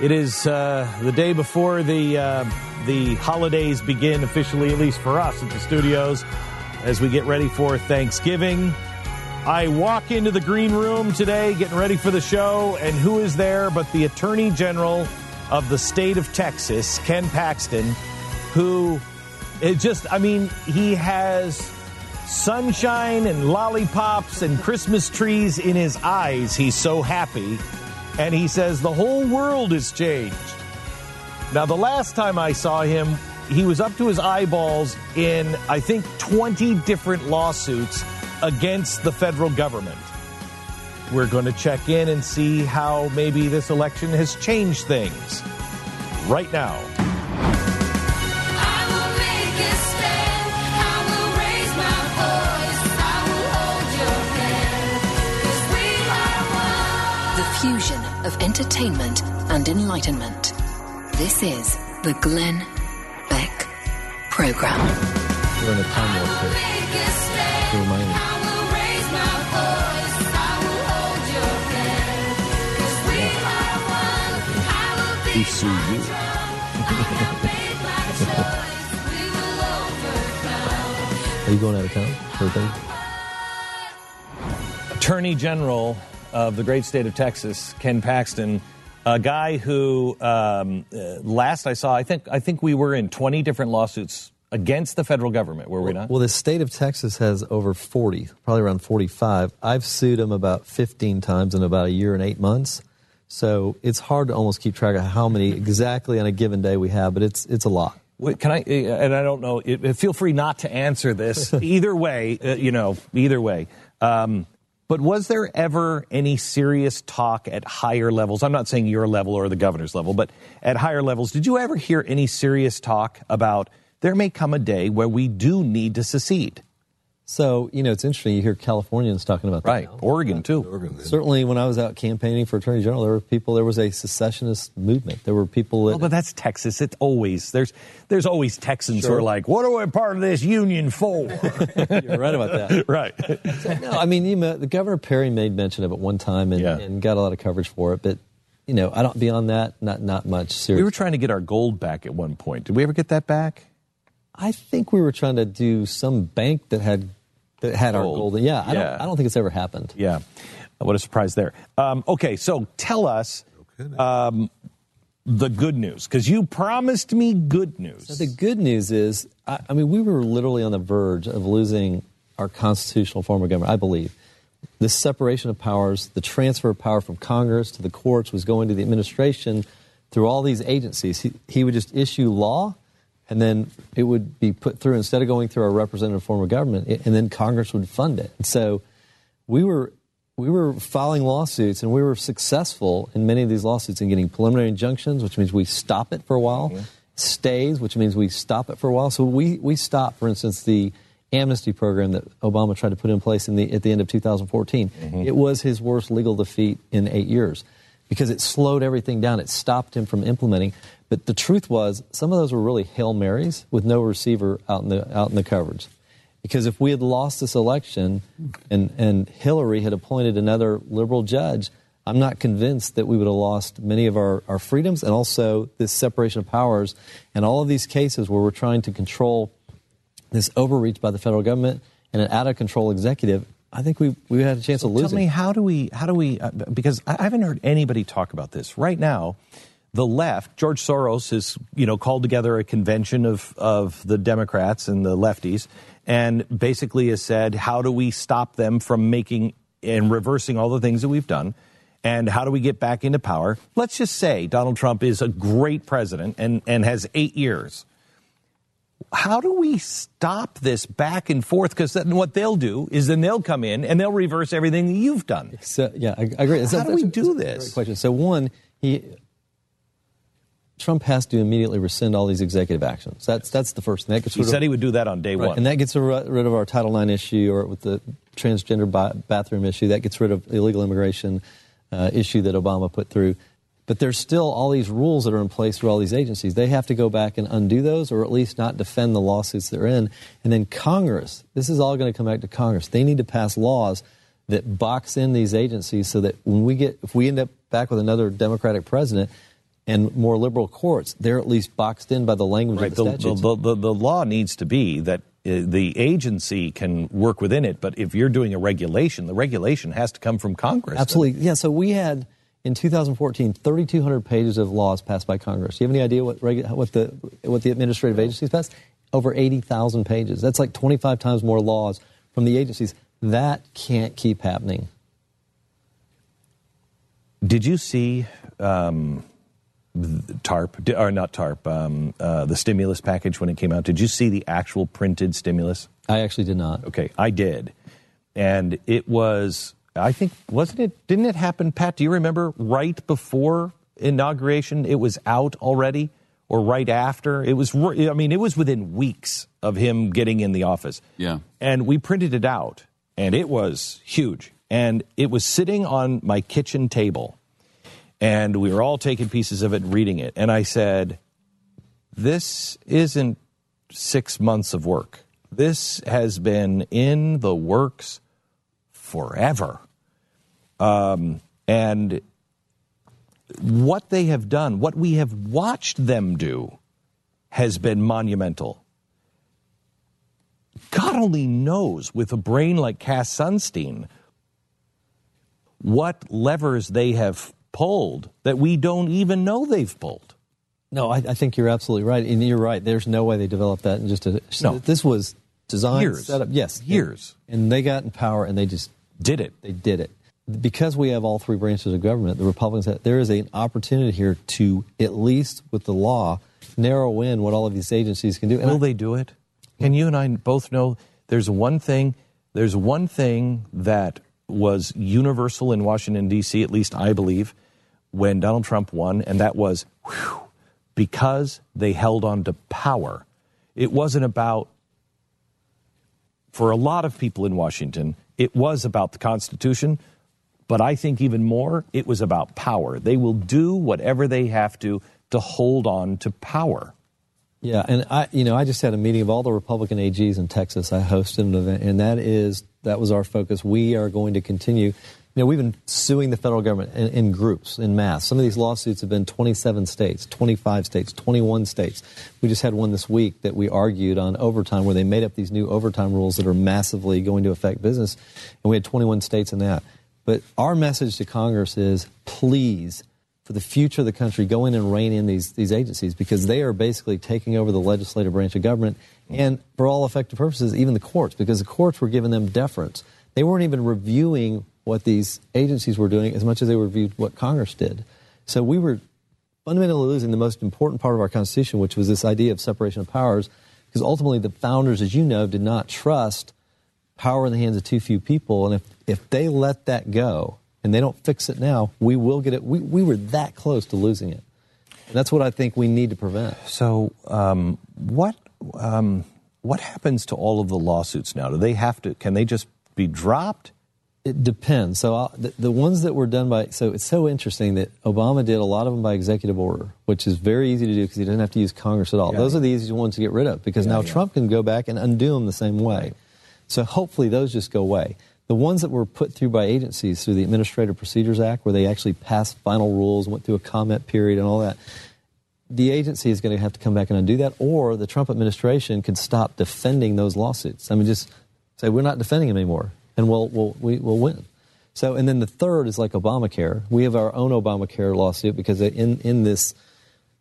It is uh, the day before the uh, the holidays begin officially, at least for us at the studios, as we get ready for Thanksgiving. I walk into the green room today, getting ready for the show, and who is there but the Attorney General of the state of Texas, Ken Paxton, who it just, I mean, he has sunshine and lollipops and Christmas trees in his eyes. He's so happy. And he says the whole world has changed. Now, the last time I saw him, he was up to his eyeballs in, I think, 20 different lawsuits against the federal government. We're going to check in and see how maybe this election has changed things right now. Entertainment and enlightenment. This is the Glenn Beck Program. We're in a time warp here. To remind me. We sue you. Are you going out of town for a thing? Attorney General of the great state of Texas, Ken Paxton, a guy who um, uh, last I saw, I think I think we were in 20 different lawsuits against the federal government, were we not? Well, the state of Texas has over 40, probably around 45. I've sued them about 15 times in about a year and eight months. So it's hard to almost keep track of how many exactly on a given day we have, but it's it's a lot. Wait, can I? uh, And I don't know. Feel free not to answer this. either way, uh, you know, either way. Um, but was there ever any serious talk at higher levels? I'm not saying your level or the governor's level, but at higher levels, did you ever hear any serious talk about there may come a day where we do need to secede? So, you know, it's interesting. You hear Californians talking about that. Right. now. Oregon, too. Certainly, when I was out campaigning for Attorney General, there were people, there was a secessionist movement. There were people that. Well, but that's Texas. It's always there's there's always Texans who are like, "What are we part of this union for?" You're right about that. right. no, I mean, you know, the Governor Perry made mention of it one time and, Yeah. and got a lot of coverage for it, but you know, I don't beyond that, not not much. Serious. We were trying to get our gold back at one point. Did we ever get that back? I think we were trying to do some bank that had that had our Gold. gold. Yeah, I Yeah. don't. I don't think it's ever happened. Yeah. What a surprise there. Um, okay, so tell us um, the good news because you promised me good news. The good news is, I, I mean, we were literally on the verge of losing our constitutional form of government. I believe this separation of powers, the transfer of power from Congress to the courts, was going to the administration through all these agencies. He, he would just issue law, and then it would be put through instead of going through our representative form of government, it- and then Congress would fund it. And so we were we were filing lawsuits, and we were successful in many of these lawsuits in getting preliminary injunctions, which means we stop it for a while, stays, which means we stop it for a while. So we we stopped, for instance, the amnesty program that Obama tried to put in place in the, at the end of 2014. Mm-hmm. It was his worst legal defeat in eight years because it slowed everything down. It stopped him from implementing. But the truth was, some of those were really hail marys with no receiver out in the out in the coverage. Because if we had lost this election and, and Hillary had appointed another liberal judge, I'm not convinced that we would have lost many of our, our freedoms and also this separation of powers and all of these cases where we're trying to control this overreach by the federal government and an out of control executive. I think we, we had a chance of losing. Tell me how do we how do we uh, because I I haven't heard anybody talk about this right now. The left, George Soros has you know called together a convention of of the Democrats and the lefties, and basically has said, how do we stop them from making and reversing all the things that we've done, and how do we get back into power? Let's just say Donald Trump is a great president and and has eight years how do we stop this back and forth? Because then what they'll do is then they'll come in and they'll reverse everything that you've done. So yeah, I, I agree. So How do we do this? Question. So one, he Trump has to immediately rescind all these executive actions. That's that's the first thing. That gets He said of, he would do that on day right, one. and that gets rid of our Title IX issue, or with the transgender ba- bathroom issue. That gets rid of the illegal immigration uh, issue that Obama put through. But there's still all these rules that are in place for all these agencies. They have to go back and undo those, or at least not defend the lawsuits they're in. And then Congress. This is all going to come back to Congress. They need to pass laws that box in these agencies so that when we get, if we end up back with another Democratic president and more liberal courts, they're at least boxed in by the language Right. of the The, statutes. the, the, the law needs to be that uh, the agency can work within it, but if you're doing a regulation, the regulation has to come from Congress. Absolutely. Yeah, so we had in 2014 3,200 pages of laws passed by Congress. Do you have any idea what, what, the, what the administrative agencies passed? Over 80,000 pages. That's like 25 times more laws from the agencies. That can't keep happening. Did you see um, TARP, or not TARP, um, uh, the stimulus package when it came out? Did you see the actual printed stimulus? I actually did not. Okay, I did. And it was, I think, wasn't it, didn't it happen, Pat? Do you remember right before inauguration? It was out already, or right after? It was, I mean, it was within weeks of him getting in the office. Yeah. And we printed it out, and it was huge. And it was sitting on my kitchen table, and we were all taking pieces of it and reading it. And I said, This isn't six months of work. This has been in the works forever. Um, and what they have done, what we have watched them do, has been monumental. God only knows with a brain like Cass Sunstein what levers they have pulled that we don't even know they've pulled. No, I, I think you're absolutely right. And you're right. There's no way they developed that in just a. No. This was designed, Years. set up. Yes. Years. And they got in power and they just Did it. They did it. Because we have all three branches of government, the Republicans, have, there is an opportunity here to, at least with the law, narrow in what all of these agencies can do. And Will I- they do it? Can you and I both know there's one thing there's one thing that was universal in Washington D.C. at least I believe when Donald Trump won and that was whew, because they held on to power. It wasn't about for a lot of people in Washington, it was about the Constitution, but I think even more, it was about power. They will do whatever they have to to hold on to power. Yeah, and I, you know, I just had a meeting of all the Republican AGs in Texas. I hosted an event, and that is that was our focus. We are going to continue. You know, we've been suing the federal government in, in groups, in mass. Some of these lawsuits have been 27 states, 25 states, 21 states. We just had one this week that we argued on overtime, where they made up these new overtime rules that are massively going to affect business, and we had 21 states in that. But our message to Congress is, please for the future of the country, go in and rein in these, these agencies because they are basically taking over the legislative branch of government and, for all effective purposes, even the courts because the courts were giving them deference. They weren't even reviewing what these agencies were doing as much as they reviewed what Congress did. So we were fundamentally losing the most important part of our Constitution, which was this idea of separation of powers, because ultimately the founders, as you know, did not trust power in the hands of too few people. And if, if they let that go, and they don't fix it now, we will get it. We, we were that close to losing it. And that's what I think we need to prevent. So, um, what um, what happens to all of the lawsuits now? Do they have to? Can they just be dropped? It depends. So I'll, the, the ones that were done by so it's so interesting that Obama did a lot of them by executive order, which is very easy to do because he didn't have to use Congress at all. Yeah. Those are the easiest ones to get rid of because now yeah. Trump can go back and undo them the same way. So hopefully those just go away. The ones that were put through by agencies through the Administrative Procedures Act, where they actually passed final rules, went through a comment period, and all that, the agency is going to have to come back and undo that, or the Trump administration could stop defending those lawsuits. I mean, just say we're not defending them anymore, and we'll we'll we, we'll win. So, and then the third is like Obamacare. We have our own Obamacare lawsuit because in in this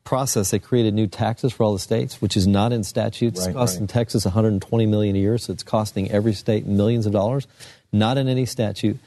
process they created new taxes for all the states, which is not in statutes. Right, it's costing right. Texas 120 million a year, so it's costing every state millions of dollars. Not in any statute.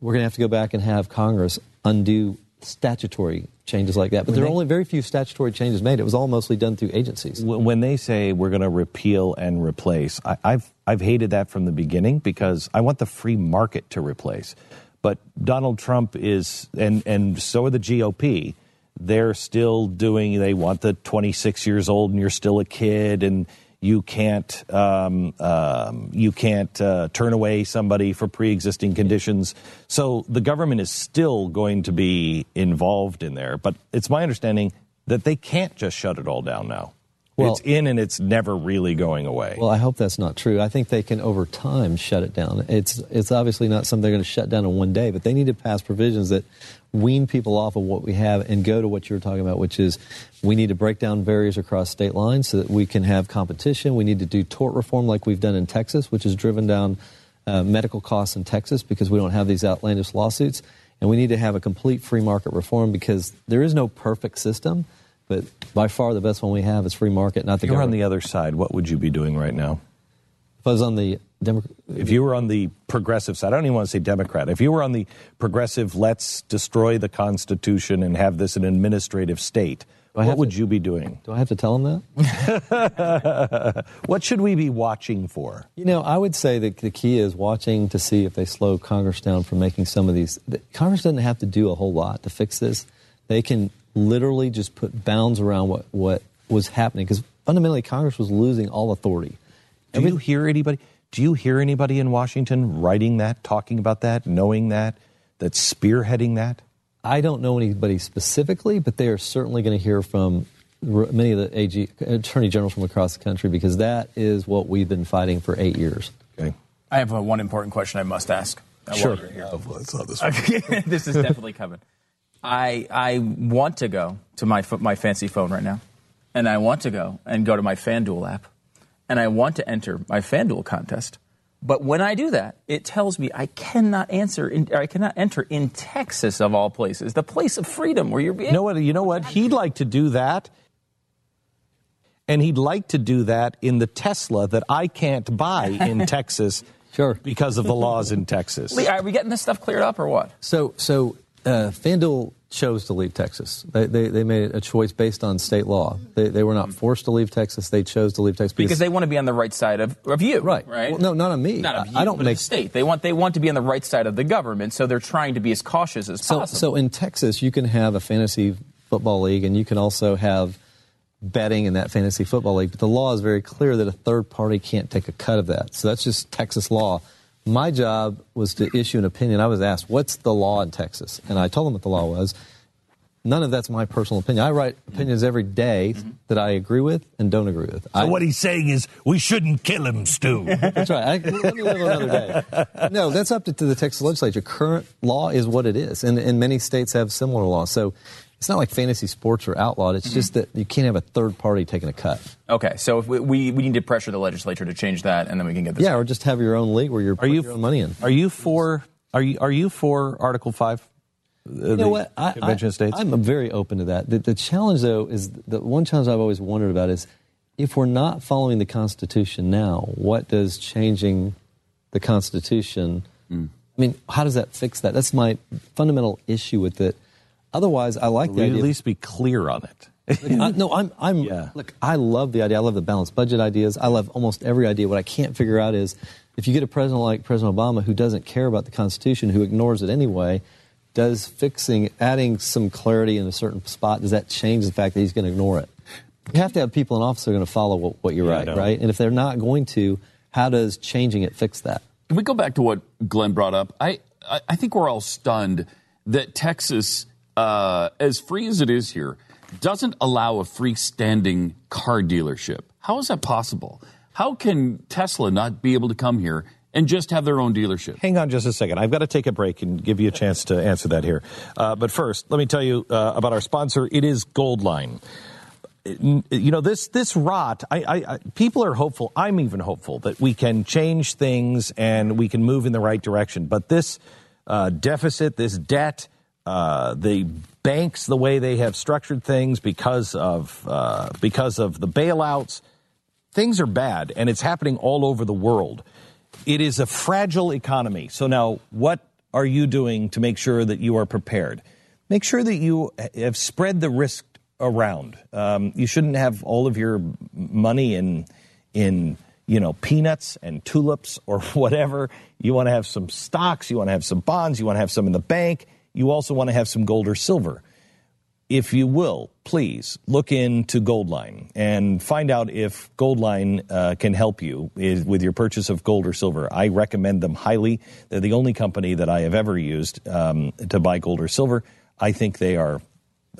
We're going to have to go back and have Congress undo statutory changes like that. But When there are only very few statutory changes made. It was all mostly done through agencies. When when they say we're going to repeal and replace, I, I've I've hated that from the beginning because I want the free market to replace. But Donald Trump is, and and so are the GOP. They're still doing. They want the 26 years old, and you're still a kid, and you can't um, um, you can't uh, turn away somebody for pre-existing conditions. So the government is still going to be involved in there. But it's my understanding that they can't just shut it all down now. Well- it's in and it's never really going away. Well, I hope that's not true. I think they can, over time, shut it down. It's it's obviously not something they're going to shut down in one day, but they need to pass provisions that wean people off of what we have and go to what you were talking about, which is we need to break down barriers across state lines so that we can have competition. We need to do tort reform like we've done in Texas, which has driven down uh, medical costs in Texas because we don't have these outlandish lawsuits. And we need to have a complete free market reform because there is no perfect system, but by far the best one we have is free market, not the if you're on the other side, what would you be doing right now? if I was on the Democrat, If you were on the progressive side, I don't even want to say Democrat. If you were on the progressive, let's destroy the Constitution and have this an administrative state, what would to- you be doing? do I have to tell them that? What should we be watching for? You know, I would say that the key is watching to see if they slow Congress down from making some of these. Congress doesn't have to do a whole lot to fix this. They can literally just put bounds around what, what was happening because fundamentally Congress was losing all authority. Do you hear anybody? Do you hear anybody in Washington writing that, talking about that, knowing that, that's spearheading that? I don't know anybody specifically, but they are certainly going to hear from many of the AG, attorney generals from across the country because that is what we've been fighting for eight years. Okay. I have uh, one important question I must ask. uh, Sure. while you're here. Okay, this is definitely coming. I I want to go to my my fancy phone right now, and I want to go and go to my FanDuel app, and I want to enter my FanDuel contest. But when I do that, it tells me I cannot answer. In, or I cannot enter in Texas of all places, the place of freedom where you're being. You know what? You know what? He'd like to do that. And he'd like to do that in the Tesla that I can't buy in Texas Sure. because of the laws in Texas. Lee, Are we getting this stuff cleared up or what? So, so uh, FanDuel chose to leave Texas. They, they, they made a choice based on state law. They, they were not forced to leave Texas. They chose to leave Texas Because they want to be on the right side of, of you, Right. Right? Well, no, not on me. Not of you, I don't make- the state. They want they want to be on the right side of the government, so they're trying to be as cautious as So, possible. so in Texas, you can have a fantasy football league, and you can also have betting in that fantasy football league. But the law is very clear that a third party can't take a cut of that. So that's just Texas law. My job was to issue an opinion. I was asked, "What's the law in Texas?" And I told them what the law was. None of that's my personal opinion. I write opinions every day that I agree with and don't agree with. I, So what he's saying is we shouldn't kill him, Stu. That's right. I, let me live another day. No, that's up to, to the Texas legislature. Current law is what it is, and, and many states have similar laws. So it's not like fantasy sports are outlawed. It's mm-hmm. just that you can't have a third party taking a cut. okay, so if we, we we need to pressure the legislature to change that, and then we can get this. Yeah, or just have your own league where you're Are you putting your own money in. Are you for? Are you are you for Article Five? Uh, you know what? I, Convention I, of States. I'm very open to that. The, the challenge, though, is the one challenge I've always wondered about is if we're not following the Constitution now, what does changing the Constitution? Mm. I mean, how does that fix that? That's my fundamental issue with it. Otherwise, I like the Will you idea. at least be clear on it. I, no, I'm. I'm. Yeah. Look, I love the idea. I love the balanced budget ideas. I love almost every idea. What I can't figure out is if you get a president like President Obama who doesn't care about the Constitution, who ignores it anyway, does fixing, adding some clarity in a certain spot, does that change the fact that he's going to ignore it? You have to have people in office who are going to follow what, what you Yeah, I write, know. right? And if they're not going to, how does changing it fix that? Can we go back to what Glenn brought up? I, I, I think we're all stunned that Texas, uh, as free as it is here, doesn't allow a freestanding car dealership. How is that possible? How can Tesla not be able to come here and just have their own dealership? Hang on just a second. I've got to take a break and give you a chance to answer that here. Uh, but first, let me tell you uh, about our sponsor. It is Goldline. You know this this rot. I, I, I people are hopeful. I'm even hopeful that we can change things and we can move in the right direction. But this uh, deficit, this debt, uh, the banks, the way they have structured things because of uh, because of the bailouts, things are bad and it's happening all over the world. It is a fragile economy. So now, what are you doing to make sure that you are prepared? Make sure that you have spread the risk around. Um, you shouldn't have all of your money in in you know peanuts and tulips or whatever. You want to have some stocks. You want to have some bonds. You want to have some in the bank. You also want to have some gold or silver if you will, please look into Goldline and find out if Goldline uh, can help you with your purchase of gold or silver. I recommend them highly. They're the only company that I have ever used um, to buy gold or silver. I think they are.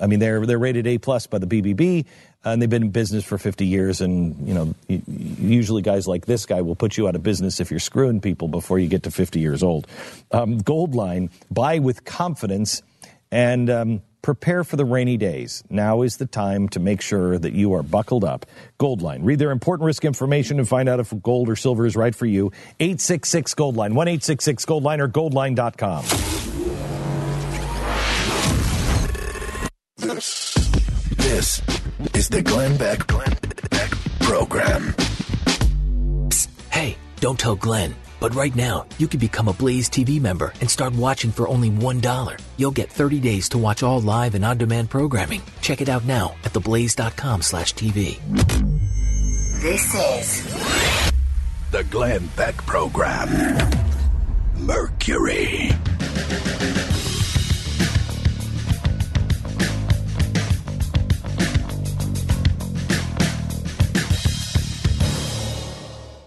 I mean, they're they're rated A plus by the BBB, and they've been in business for 50 years. And you know, usually guys like this guy will put you out of business if you're screwing people before you get to 50 years old. Um, Goldline, buy with confidence and. Um, Prepare for the rainy days. Now is the time to make sure that you are buckled up. Goldline. Read their important risk information and find out if gold or silver is right for you. 866 Gold Goldline. 1 866 Goldline or goldline.com. This is the Glenn Beck, Glenn Beck program. Psst, hey, don't tell Glenn. But right now, you can become a Blaze TV member and start watching for only $1. You'll get 30 days to watch all live and on-demand programming. Check it out now at theblaze.com slash TV. This is the Glenn Beck program. Mercury.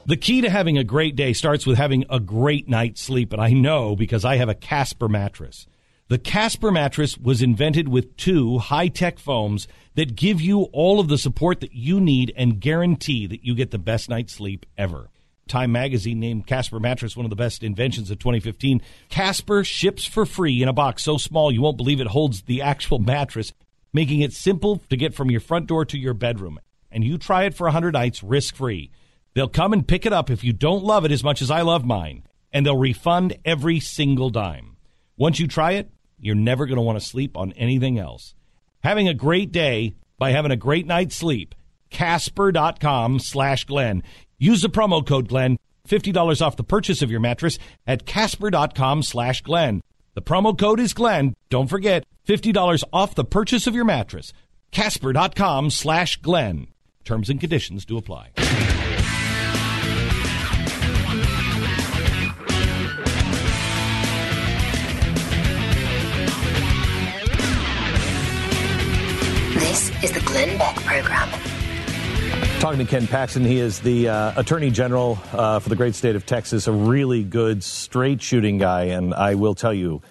The key to having a great day starts with having a great night's sleep, and I know because I have a Casper mattress. The Casper mattress was invented with two high tech foams that give you all of the support that you need and guarantee that you get the best night's sleep ever. Time magazine named Casper mattress one of the best inventions of 2015. Casper ships for free in a box so small you won't believe it holds the actual mattress, making it simple to get from your front door to your bedroom. And you try it for 100 nights risk free. They'll come and pick it up if you don't love it as much as I love mine, and they'll refund every single dime. Once you try it, you're never going to want to sleep on anything else. Having a great day by having a great night's sleep. Casper.com slash Glenn. Use the promo code Glenn. $50 off the purchase of your mattress at Casper.com slash Glenn. The promo code is Glenn. Don't forget, $50 off the purchase of your mattress. Casper.com slash Glenn. Terms and conditions do apply. This is the Glenn Beck Program. Talking to Ken Paxton, he is the uh, Attorney General uh, for the great state of Texas, a really good, straight shooting guy. And I will tell you,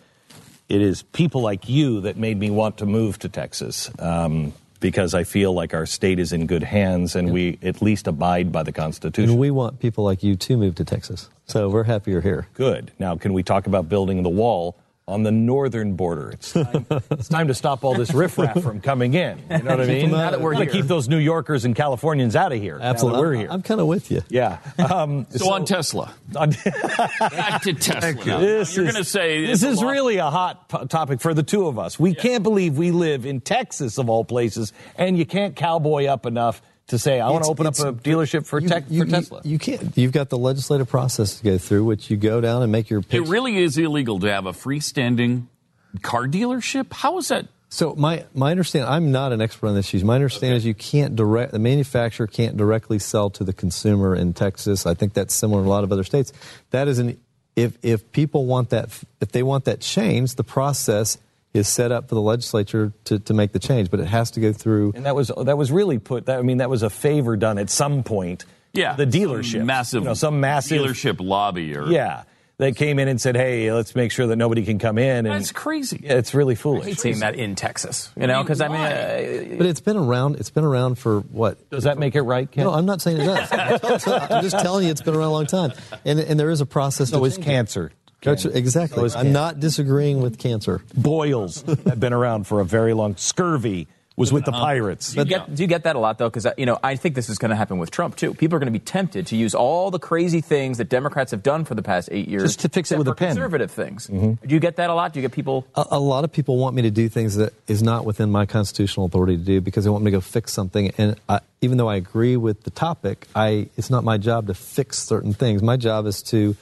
it is people like you that made me want to move to Texas um, because I feel like our state is in good hands and we at least abide by the Constitution. And we want people like you to move to Texas. So we're happy you're here. Good. Now, can we talk about building the wall? On the northern border. It's time, it's time to stop all this riffraff from coming in. You know what I mean? Now that we're Gotta here. keep those New Yorkers and Californians out of here. now that Absolutely. we're I'm- here. I'm kind of with you. yeah. Um, So, on Tesla. on- Back to Tesla. Now, This You're is- going to say this it's a is really a hot p- topic for the two of us. We can't believe we live in Texas of all places, and you can't cowboy up enough to say I want to open up a dealership for, You- tech, you, for Tesla. You, you can't. You've got the legislative process to go through, which you go down and make your pitch. It really is illegal to have a freestanding car dealership. How is that? So my my understanding, I'm not an expert on this issues. My understanding is you can't direct the manufacturer can't directly sell to the consumer in Texas. I think that's similar in a lot of other states. That is an if if people want that if they want that change, the process is set up for the legislature to, to make the change, but it has to go through. and that was that was really put. That, I mean, that was a favor done at some point. Yeah, the dealership, some massive, you know, some massive dealership lobby, or Yeah, they came in and said, "Hey, let's make sure that nobody can come in." And That's crazy. Yeah, it's really I foolish. hate seeing that in Texas. You know, because I mean, uh, But it's been around. It's been around for what? Does that make it right, Ken? No, I'm not saying it does. I'm just telling you, it's been around a long time, and and there is a process. so to is change it. Cancer. Exactly. So I'm not disagreeing with cancer. Boils have been around for a very long. Scurvy was with the uh-huh. pirates. do you, get, do you get that a lot though? Because uh, you know, I think this is going to happen with Trump too. People are going to be tempted to use all the crazy things that Democrats have done for the past eight years Just to fix it with a pen. Conservative things. Mm-hmm. Do you get that a lot? Do you get people? A, a lot of people want me to do things that is not within my constitutional authority to do because they want me to go fix something. And I, even though I agree with the topic, I it's not my job to fix certain things. My job is to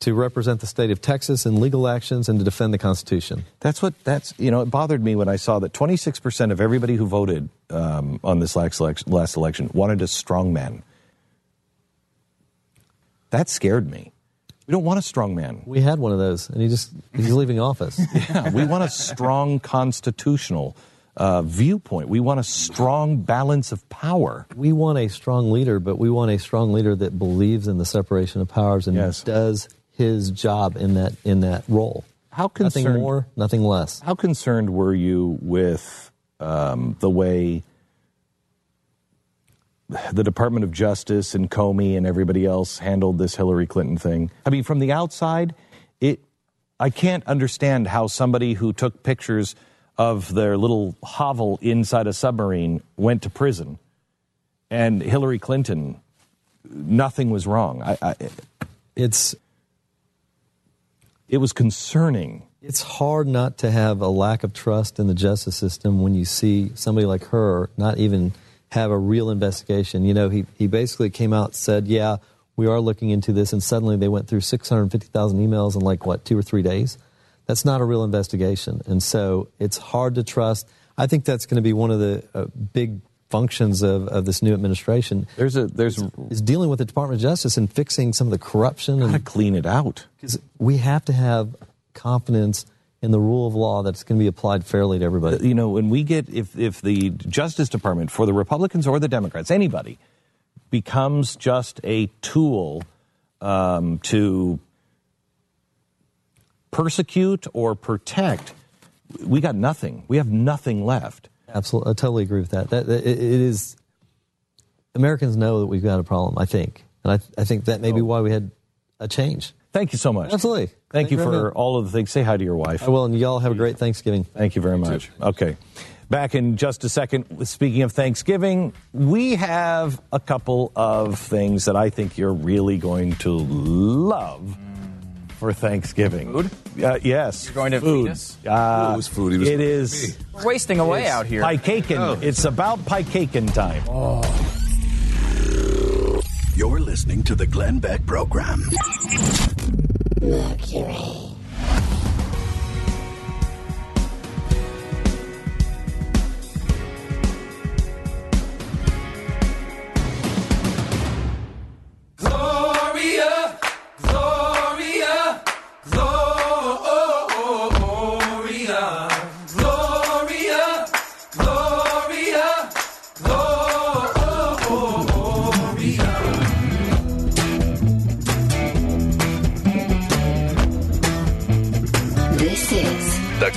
to represent the state of Texas in legal actions and to defend the Constitution. That's what that's you know it bothered me when I saw that 26 percent of everybody who voted um, on this last election, last election wanted a strong man. That scared me. We don't want a strong man. We had one of those, and he just he's leaving office. Yeah, we want a strong constitutional uh, viewpoint. We want a strong balance of power. We want a strong leader, but we want a strong leader that believes in the separation of powers and Yes. does his job in that in that role. How nothing concerned- more, nothing less. How concerned were you with um, the way the Department of Justice and Comey and everybody else handled this Hillary Clinton thing? I mean, from the outside, it I can't understand how somebody who took pictures of their little hovel inside a submarine went to prison, and Hillary Clinton, nothing was wrong. I, I, It's it was concerning. It's hard not to have a lack of trust in the justice system when you see somebody like her not even have a real investigation. You know, he, he basically came out said, Yeah, we are looking into this, and suddenly they went through 650,000 emails in like, what, two or three days? That's not a real investigation. And so it's hard to trust. I think that's going to be one of the uh, big functions of, of this new administration. There's a there's is dealing with the Department of Justice and fixing some of the corruption and to clean it out. because we have to have confidence in the rule of law that's going to be applied fairly to everybody. you know, when we get if if the Justice Department for the Republicans or the Democrats, anybody becomes just a tool um, to persecute or protect, we got nothing. We have nothing left. Absolutely, I totally agree with that. That it, it is. Americans know that we've got a problem. I think, and I, I think that may be why we had a change. Thank you so much. Absolutely. Thank, Thank you you for much. all of the things. Say hi to your wife. I will, and y'all have a great Thanksgiving. Thank you very much. Okay. Back in just a second. Speaking of Thanksgiving, we have a couple of things that I think you're really going to love for Thanksgiving. Food? Uh, yes. You're going to food. feed us? Uh, It was food. He was it with is. me. We're wasting away out here. PieCakeIn. It's about PieCakeIn time. You're listening to the Glenn Beck Program. Gloria,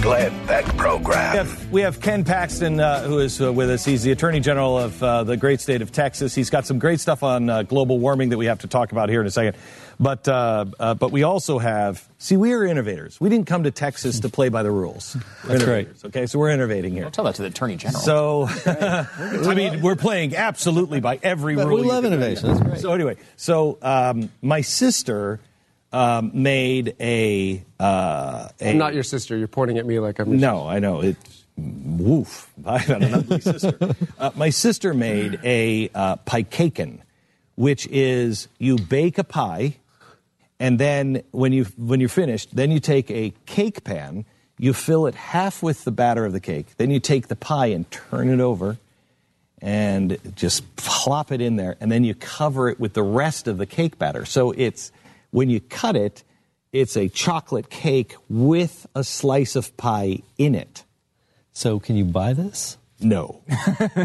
Glenn Beck We Program. have, we have Ken Paxton, uh, who is uh, with us. He's the Attorney General of uh, the great state of Texas. He's got some great stuff on uh, global warming that we have to talk about here in a second. But, uh, uh, but we also have, see, we are innovators. We didn't come to Texas to play by the rules. We're That's great. innovators, Okay, so we're innovating here. Don't tell that to the Attorney General. So, I mean, we're playing absolutely by every But rule. we love innovation. That's great. So anyway, so um, my sister um, made a, uh, a. I'm not your sister. You're pointing at me like I'm. No, I know it. Woof! I've an ugly sister. Uh, my sister made a uh, PieCakeIn, which is you bake a pie, and then when you when you're finished, then you take a cake pan, you fill it half with the batter of the cake, then you take the pie and turn it over, and just plop it in there, and then you cover it with the rest of the cake batter. So it's when you cut it, it's a chocolate cake with a slice of pie in it. So, can you buy this? No.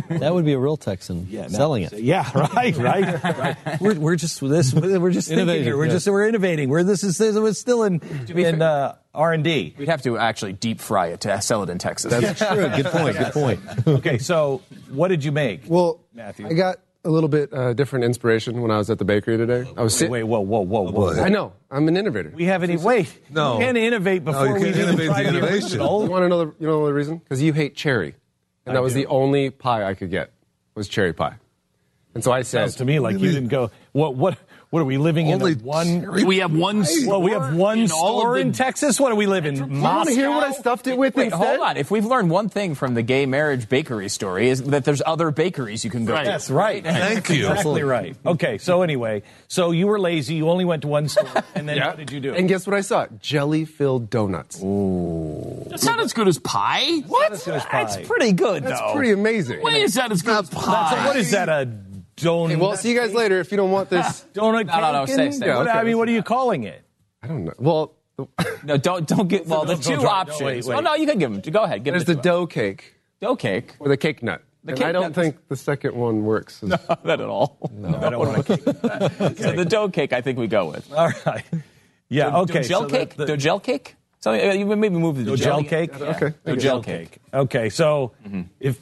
That would be a real Texan Yeah, no. selling it. Yeah, right, right, right. We're, we're just this. We're just thinking Innovating, here. We're yeah. just we're innovating. We're this is this is still in in uh, R and D. We'd have to actually deep fry it to sell it in Texas. That's true. Good point. Good point. Okay, so what did you make? Well, Matthew. I got a little bit uh, different inspiration when I was at the bakery today. I was sitting. wait, whoa, whoa, whoa, whoa. I know. I'm an innovator. We haven't even wait. No. we can't innovate No, before you we can't even innovate try the the innovation. You want to know the you know the reason? Because you hate cherry, and that was the only pie I could get was cherry pie. And so I said, Sounds to me like you didn't go. What? What? What are we living Only in? A one. We have one Well, we have one in all of store the- in Texas. What do we live in? "You want Moscow. to hear what I stuffed it with Wait, instead?" hold on. If we've learned one thing from the gay marriage bakery story, is that there's other bakeries you can go to. That's right. Thank you. Exactly right. Okay, so anyway, so you were lazy. You only went to one store, and then what did you do? And guess what I saw? Jelly-filled donuts. Ooh. That's not as good as pie. What? That's as pie. That's pretty good, That's though. pretty amazing. Why is that as good as So pie? what is that? A donut? Hey, well, see you guys later. If you don't want this, donut No, no, no, cake? stay, stay. Yeah, What- okay, I mean, what are you calling it? I don't know. Well, No, don't don't get. Well, the Don't- two don't try- options. wait, wait. Oh no, you can give them. Go ahead. Give there's them the dough cake, Dough cake. With a cake nut. The and cake I don't nut- think the second one works. as- Not at all. No, I don't want cake. So the dough cake, I think we go with. All right. Yeah. Dough Okay. gel so cake. the- Dough gel cake. So uh, you maybe move to the Dough gel cake. Yeah. Okay. Dough gel cake. Okay, so if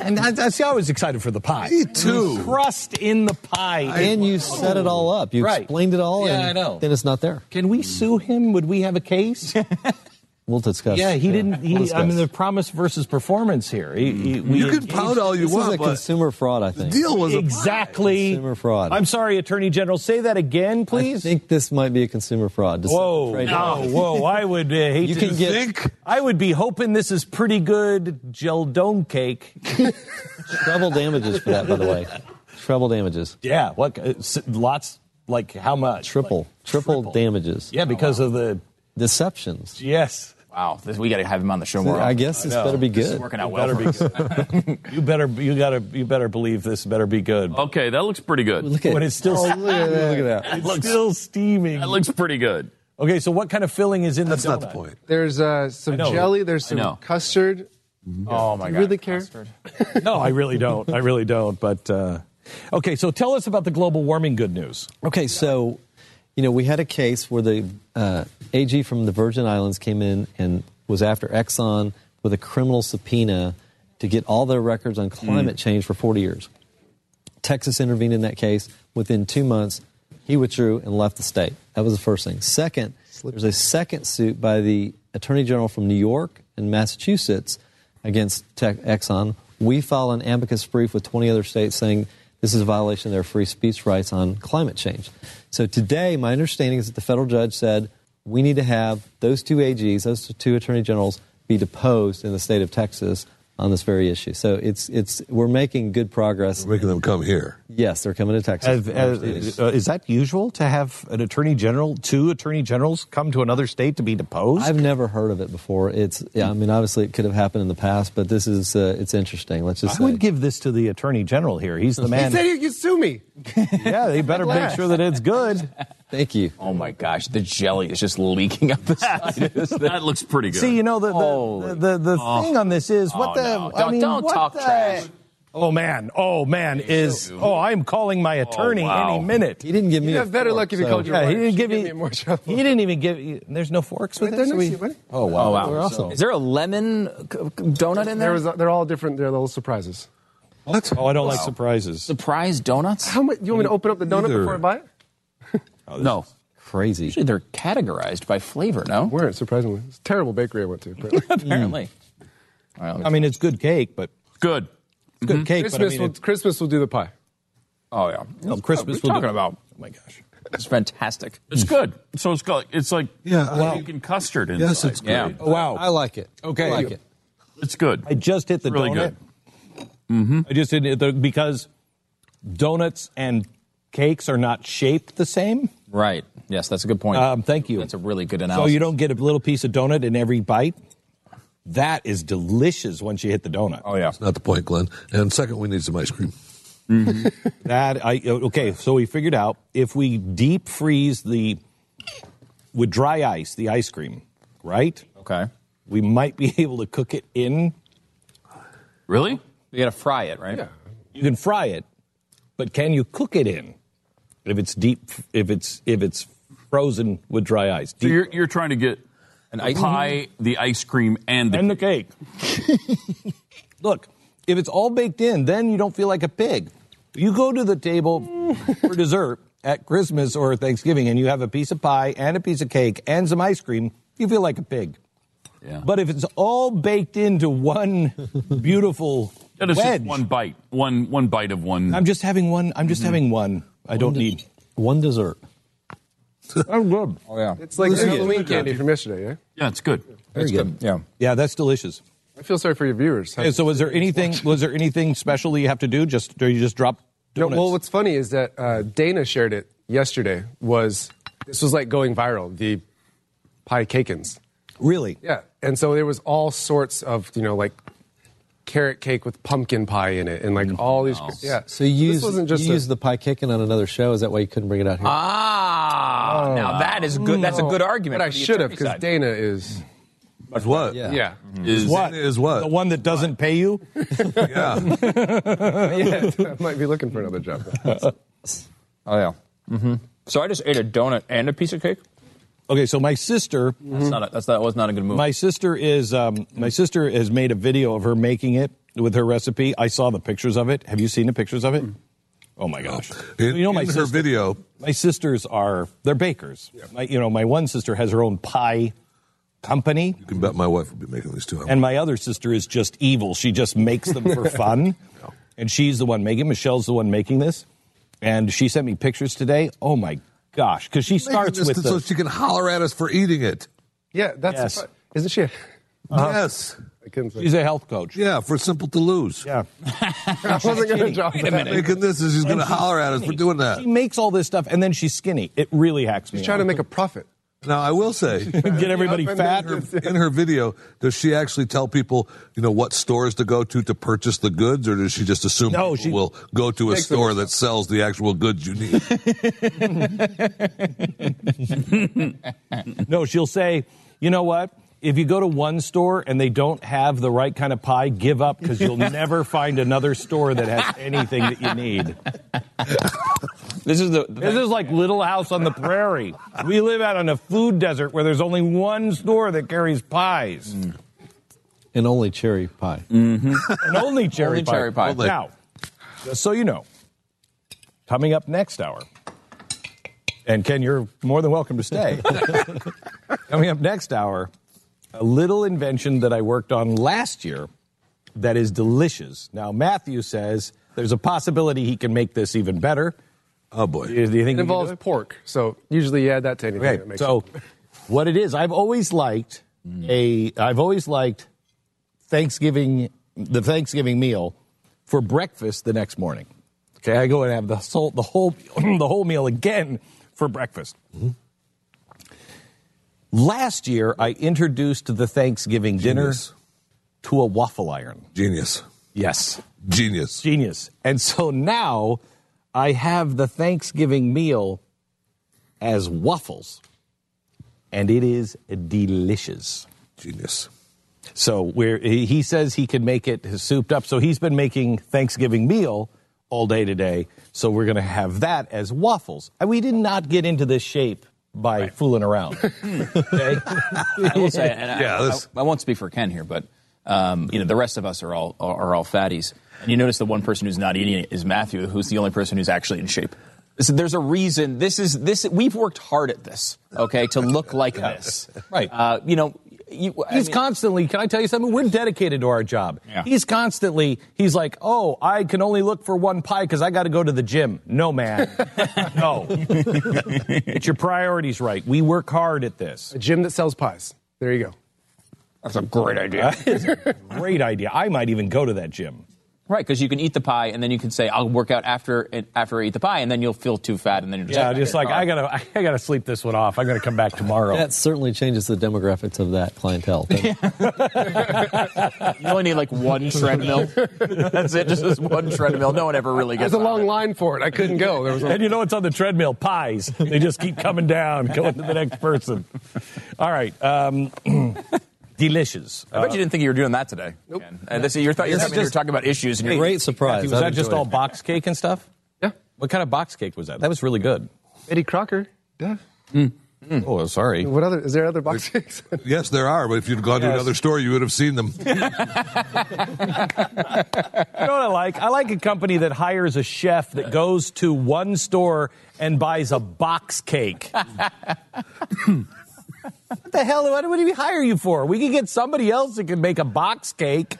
and I, I see, I was excited for the pie. Me too. The crust in the pie. And you set it all up. You Right. explained it all, Yeah, and I know. then it's not there. Can we sue him? Would we have a case? We'll discuss. yeah, he didn't. He, We'll I mean, the promise versus performance here. He, he, we You can pout all you want. this is a consumer fraud, I think the deal was a exactly Consumer fraud. I'm sorry, Attorney General. Say that again, please. I think this might be a consumer fraud. Whoa, no, whoa! I would uh, hate You to can get- think. I would be hoping this is pretty good gel dome cake. treble damages for that, by the way. Treble damages. Yeah, what? uh, Lots. Like how much? Triple. Triple, damages. Yeah, because of the Deceptions. yes. Wow, this, we got to have him on the show more. I often. guess this know. better be This is good. working out You well. better for be us. You better. You gotta. You better believe this better be good. Okay, that looks pretty good. Look at When it's still. Oh, look at that. Look at that. It's still steaming. That looks pretty good. Okay, so what kind of filling is in That's the donut? not the point. There's uh, some jelly. There's I know. some custard. Oh my You god! really care? Custard. No, I really don't. I really don't. But uh, okay, so tell us about the global warming good news. Okay, so you know we had a case where the uh, AG from the Virgin Islands came in and was after Exxon with a criminal subpoena to get all their records on climate hmm. change for 40 years. Texas intervened in that case. Within two months, he withdrew and left the state. That was the first thing. Second, there's a second suit by the Attorney General from New York and Massachusetts against Tech Exxon. We filed an amicus brief with 20 other states saying this is a violation of their free speech rights on climate change. So today, my understanding is that the federal judge said we need to have those two AGs, those two attorney generals, be deposed in the state of Texas on this very issue. So it's it's we're making good progress. We're making them come here. Yes, they're coming to Texas. Have- has- uh, is that usual to have an attorney general, two attorney generals, come to another state to be deposed? I've never heard of it before. It's yeah, I mean obviously it could have happened in the past, but this is uh, it's interesting. Let's just I say. would give this to the attorney general here. He's the He man. said you could sue me. yeah, they better make sure that it's good. Thank you. Oh my gosh, the jelly is just leaking up the side. of this thing. That looks pretty good. See, you know the the, Holy- the, the, the thing on this is what Oh, the no. I Don't- mean, don't what talk the- trash. Oh man, oh man, is oh I'm calling my oh, attorney wow. any minute. He didn't give me. You'd a have better fork, luck if you so- called your Yeah, he wife. didn't She'd give get me. me more trouble. He didn't even give. There's no forks with Right there this. We- to you. Oh wow, Oh wow! We're also- Is there a lemon c- c- donut in there? There was, they're all different. They're little surprises. What? Oh, I don't like surprises. Surprise donuts? How much? Do you want me to open up the donut Either. before I buy it? Oh, no. Crazy. Usually they're categorized by flavor. No. Weren't surprisingly. It's a terrible bakery I went to. apparently. Apparently. Mm. All right, let me I mean, it's good cake, but Good. it's good mm-hmm. cake. But I Christmas, mean, will, it's- Christmas will do the pie. Oh yeah. no, Christmas. What are will we do- talking about? Oh my gosh. It's fantastic. It's good. So it's got, it's like Yeah, I- cake and custard inside. Yes, it's great. Yeah. Oh, wow. I like it. Okay. I like it. It's good. I just hit the Really donut. good. Mm-hmm. I just did it the, because donuts and cakes are not shaped the same. Right. Yes, that's a good point. Um, thank you. That's a really good analysis. So analysis. you don't get a little piece of donut in every bite. That is delicious once you hit the donut. Oh yeah. Not the point, Glenn. And second, we need some ice cream. That I okay. So we figured out if we deep freeze the with dry ice the ice cream, right? Okay. We might be able to cook it in. Really? You got to fry it, right? Yeah. You can fry it, but can you cook it in? If it's deep, if it's if it's frozen with dry ice, So deep, you're, you're trying to get An ice- pie, the ice cream, and the and the cake. Look, if it's all baked in, then you don't feel like a pig. You go to the table for dessert at Christmas or Thanksgiving and you have a piece of pie and a piece of cake and some ice cream, you feel like a pig. Yeah. But if it's all baked into one beautiful That is wedge, just one bite, one one bite of one. I'm just having one. I'm just mm-hmm. having one. I don't need. One dessert. I'm good. Oh yeah. It's like Listen, Halloween good. candy from yesterday, yeah? yeah, it's good. Very good. Yeah. Yeah, that's delicious. I feel sorry for your viewers. Okay, so was there anything? Was there anything special that you have to do? Just or you just drop No, donuts? well, what's funny is that uh, Dana shared it yesterday. Was this was like going viral? The PieCakeIns. really? Yeah, and so there was all sorts of you know like carrot cake with pumpkin pie in it, and like all these. Yeah. So you this used, wasn't just you a- used the PieCakeIn on another show. Is that why you couldn't bring it out here? Ah, now that is good. That's a good argument. But I for the should have attorney because side. Dana is Is what? Yeah. Yeah. Is What Is what? The one that doesn't pay you? Yeah. yeah. I might be looking for another job. Oh yeah. Mm-hmm. So I just ate a donut and a piece of cake. Okay, so my sister, That's not. A, that's that was not a good move. my sister is, um, my sister has made a video of her making it with her recipe. I saw the pictures of it. Have you seen the pictures of it? Oh my gosh! In, you know, my in her sister- video, My sisters are they're bakers. My, you know, my one sister has her own pie company, you can bet my wife will be making these too. and my other sister is just evil. She just makes them for fun, and she's the one making. Michelle's the one making this, and she sent me pictures today. Oh my gosh! Because she starts this with so the she can holler at us for eating it. Yeah, that's Yes. isn't she? Uh-huh. Yes. I couldn't say. she's a health coach. Yeah, for simple to lose. Yeah, I wasn't going to drop minute. Making this is she's going to holler at us for doing that. she makes all this stuff, and then she's skinny. It really hacks me. She's trying to make a profit. Now, I will say, get everybody fat. and then- in her video, does she actually tell people, you know, what stores to go to to purchase the goods, or does she just assume No, people she- will go to a store that sells the actual goods you need? No, she'll say, you know what? If you go to one store and they don't have the right kind of pie, give up because you'll never find another store that has anything that you need. this is the. This is like Little House on the Prairie. We live out on a food desert where there's only one store that carries pies. Mm. And only cherry pie. Mm-hmm. And only cherry Only pie. cherry pie. Only. Now, just so you know, coming up next hour, and Ken, you're more than welcome to stay. coming up next hour, a little invention that I worked on last year that is delicious. Now, Matthew says there's a possibility he can make this even better. Oh boy! Do you think he It do involves it? pork, so usually you add that to anything. Okay, that makes so it. what it is, I've always liked a, I've always liked Thanksgiving, the Thanksgiving meal for breakfast the next morning. Okay, I go and have the whole, the whole, the whole meal again for breakfast. Mm-hmm. Last year, I introduced the Thanksgiving Genius. dinner to a waffle iron. Genius, Yes, genius. genius. And so now I have the Thanksgiving meal as waffles, and it is delicious. Genius. So where he he says he can make it souped up. So he's been making Thanksgiving meal all day today. So we're going to have that as waffles. And we did not get into this shape by fooling around. okay? I will say, and I- Yeah, I, this- I, won't speak for Ken here, but um, you know the rest of us are all are all fatties. And you notice the one person who's not eating it is Matthew, who's the only person who's actually in shape. So there's a reason. This is this. We've worked hard at this, okay, to look like this. Right. Uh, you know, you, I He's mean- constantly, can I tell you something? We're dedicated to our job. Yeah. He's constantly, he's like, oh, I can only look for one pie because I got to go to the gym. No, man. no. Get your priorities right. We work hard at this. a gym that sells pies. There you go. That's a great idea. Great idea. I might even go to that gym. Right, because you can eat the pie and then you can say, "I'll work out after after I eat the pie," and then you'll feel too fat, and then you're just Yeah, just like, I got to, I got to sleep this one off. I'm going to come back tomorrow. That certainly changes the demographics of that clientele. You only need like one treadmill. That's it, just this one treadmill. No one ever really gets. There's a long it. line for it. I couldn't go. There was a, And you know what's on the treadmill? Pies. They just keep coming down, going to the next person. All right. Um, delicious. I bet you didn't think you were doing that today. Nope. And this, you're, th- you're, This is coming, you're talking about issues, and you're Great surprise. was I've that just enjoyed all box cake and stuff? yeah. What kind of box cake was that? That was really good. Betty Crocker. Yeah. Hmm. Hmm. Oh, sorry. What other? Is there other box cakes? Yes, there are, but if you'd gone to another store, you would have seen them. You know what I like? I like a company that hires a chef that goes to one store and buys a box cake. what the hell? What would we hire you for? We could get somebody else that can make a box cake.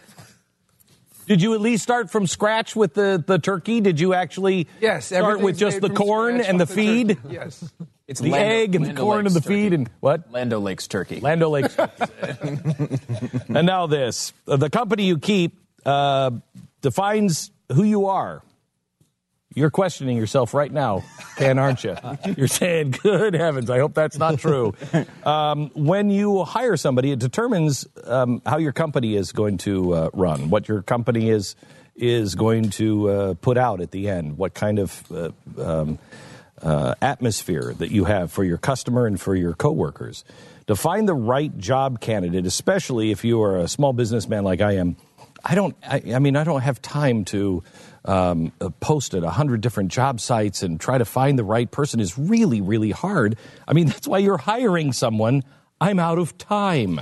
Did you at least start from scratch with the, the turkey? Did you actually yes. start with just the corn and the with feed? turkey. Yes. it's The Lando- egg and the Lando corn and the turkey. feed and what? Land O'Lakes turkey. Land O'Lakes. and now this. The company you keep uh, defines who you are. You're questioning yourself right now, Ken, aren't you? You're saying, good heavens, I hope that's not true. Um, when you hire somebody, it determines um, how your company is going to uh, run, what your company is is going to uh, put out at the end, what kind of uh, um, uh, atmosphere that you have for your customer and for your coworkers. To find the right job candidate, especially if you are a small businessman like I am, I don't. I, I mean, I don't have time to um, uh, post at a hundred different job sites and try to find the right person. Is really, really hard. I mean, that's why you're hiring someone. I'm out of time.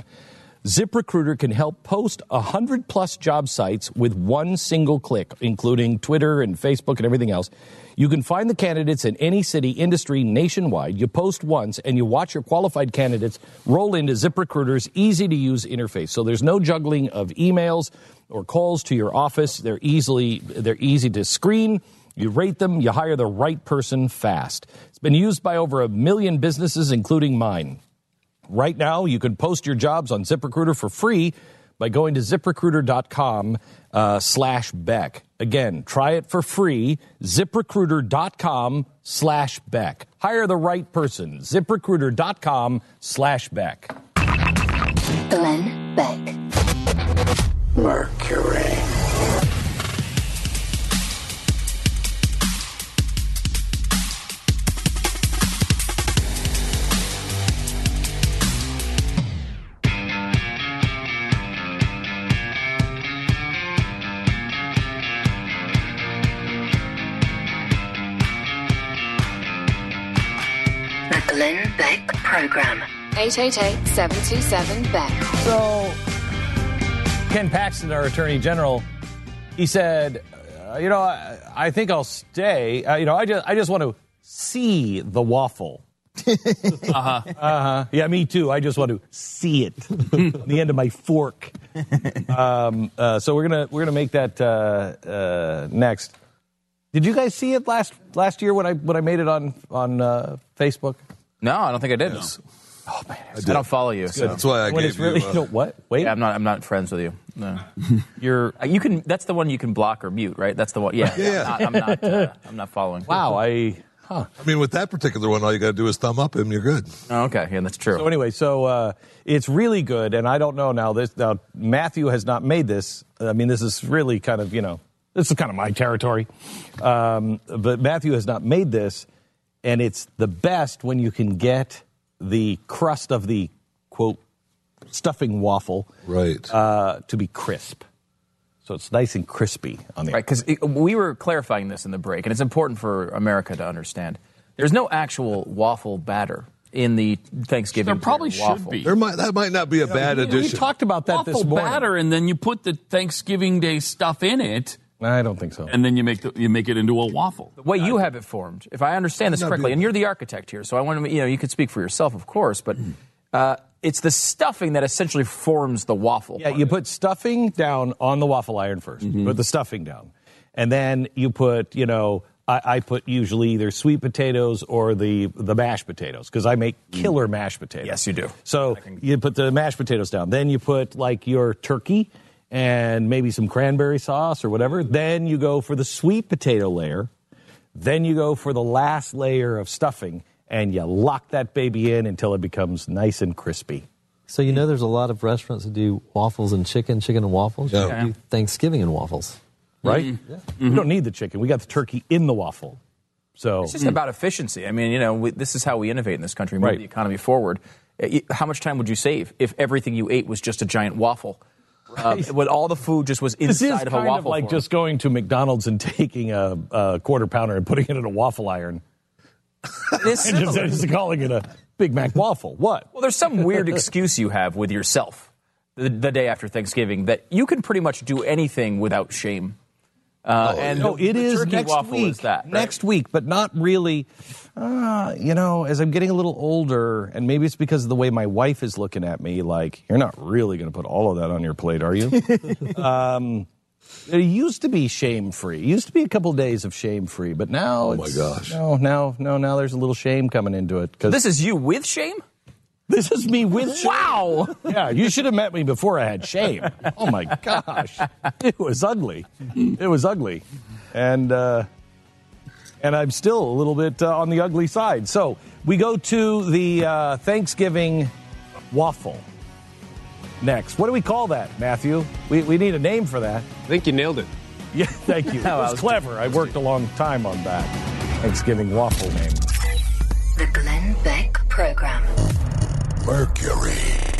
ZipRecruiter can help post 100 plus job sites with one single click, including Twitter and Facebook and everything else. You can find the candidates in any city, industry, nationwide. You post once and you watch your qualified candidates roll into ZipRecruiter's easy to use interface. So there's no juggling of emails or calls to your office. They're easily, they're easy to screen. You rate them, you hire the right person fast. It's been used by over a million businesses, including mine. Right now, you can post your jobs on ZipRecruiter for free by going to ziprecruiter.com uh, slash Beck. Again, try it for free, ziprecruiter.com slash Beck. Hire the right person, ziprecruiter.com slash Beck. Glenn Beck. Mercury. The Glenn Beck Program. 888-727-BECK. So, Ken Paxton, our Attorney General, he said, uh, you know, I, I think I'll stay. Uh, you know, I just, I just want to see the waffle. uh-huh. Uh-huh. Yeah, me too. I just want to see it. the end of my fork. Um, uh, so we're gonna we're gonna make that uh, uh, next. Did you guys see it last last year when I when I made it on on uh, Facebook? No, I don't think I did. Oh man, I, don't follow you. So. That's why I When gave it's really you. Uh, no, what? Wait, Yeah, I'm not. I'm not friends with you. No. you're Uh, You can. That's the one you can block or mute, right? That's the one. Yeah. Yeah. I'm not. I'm not, uh, I'm not following. wow. I huh. I mean, with that particular one, all you got to do is thumb up him. You're good. Oh, okay. Yeah, that's true. So anyway, so uh, it's really good, and I don't know now. This now Matthew has not made this. I mean, this is really kind of you know this is kind of my territory, um, but Matthew has not made this, and it's the best when you can get the crust of the quote stuffing waffle Right. uh, to be crisp, so it's nice and crispy on the Right, because we were clarifying this in the break, and it's important for America to understand. There's no actual waffle batter in the Thanksgiving. There probably dinner should waffle. be. there might that might not be a bad we, we talked about that Waffle this morning. batter, and then you put the Thanksgiving Day stuff in it, I don't think so. and then you make the, you make it into a waffle. The way you have it formed, if I understand this Not correctly, be- and you're the architect here, so I want to, you know, you could speak for yourself, of course, but uh, it's the stuffing that essentially forms the waffle. Yeah, you put stuffing down on the waffle iron 1st Put the stuffing down, and then you put, you know, I, I put usually either sweet potatoes or the the mashed potatoes because I make killer mashed potatoes. Yes, you do. So you put the mashed potatoes down. Then you put like your turkey and maybe some cranberry sauce or whatever. Then you go for the sweet potato layer. Then you go for the last layer of stuffing, and you lock that baby in until it becomes nice and crispy. So you know there's a lot of restaurants that do waffles and chicken, chicken and waffles. Yeah. You Thanksgiving and waffles. right? We don't need the chicken. We got the turkey in the waffle. So It's just about efficiency. I mean, you know, we, this is how we innovate in this country, move Right. the economy forward. Uh, How much time would you save if everything you ate was just a giant waffle? Uh, when all the food just was this inside is of a kind waffle. of like form. just going to McDonald's and taking a, a quarter pounder and putting it in a waffle iron This and just, just calling it a Big Mac waffle. What? Well, there's some weird excuse you have with yourself the, the day after Thanksgiving that you can pretty much do anything without shame. Uh, and no, it is next week. Is that right? Next week, but not really. Uh, you know, as I'm getting a little older, and maybe it's because of the way my wife is looking at me, like, you're not really going to put all of that on your plate, are you? um, it used to be shame free. It used to be a couple days of shame free, but now. Oh, my gosh. No, now, no, now there's a little shame coming into it because This is you with shame. This is me with shame. Wow. Yeah, you should have met me before I had shame. Oh my gosh, it was ugly. It was ugly, and uh, and I'm still a little bit uh, on the ugly side. So we go to the uh, Thanksgiving waffle next. What do we call that, Matthew? We we need a name for that. I think you nailed it. Yeah, thank you. That I was was- clever. I worked a long time on that Thanksgiving waffle name. The Glenn Beck Program. Mercury.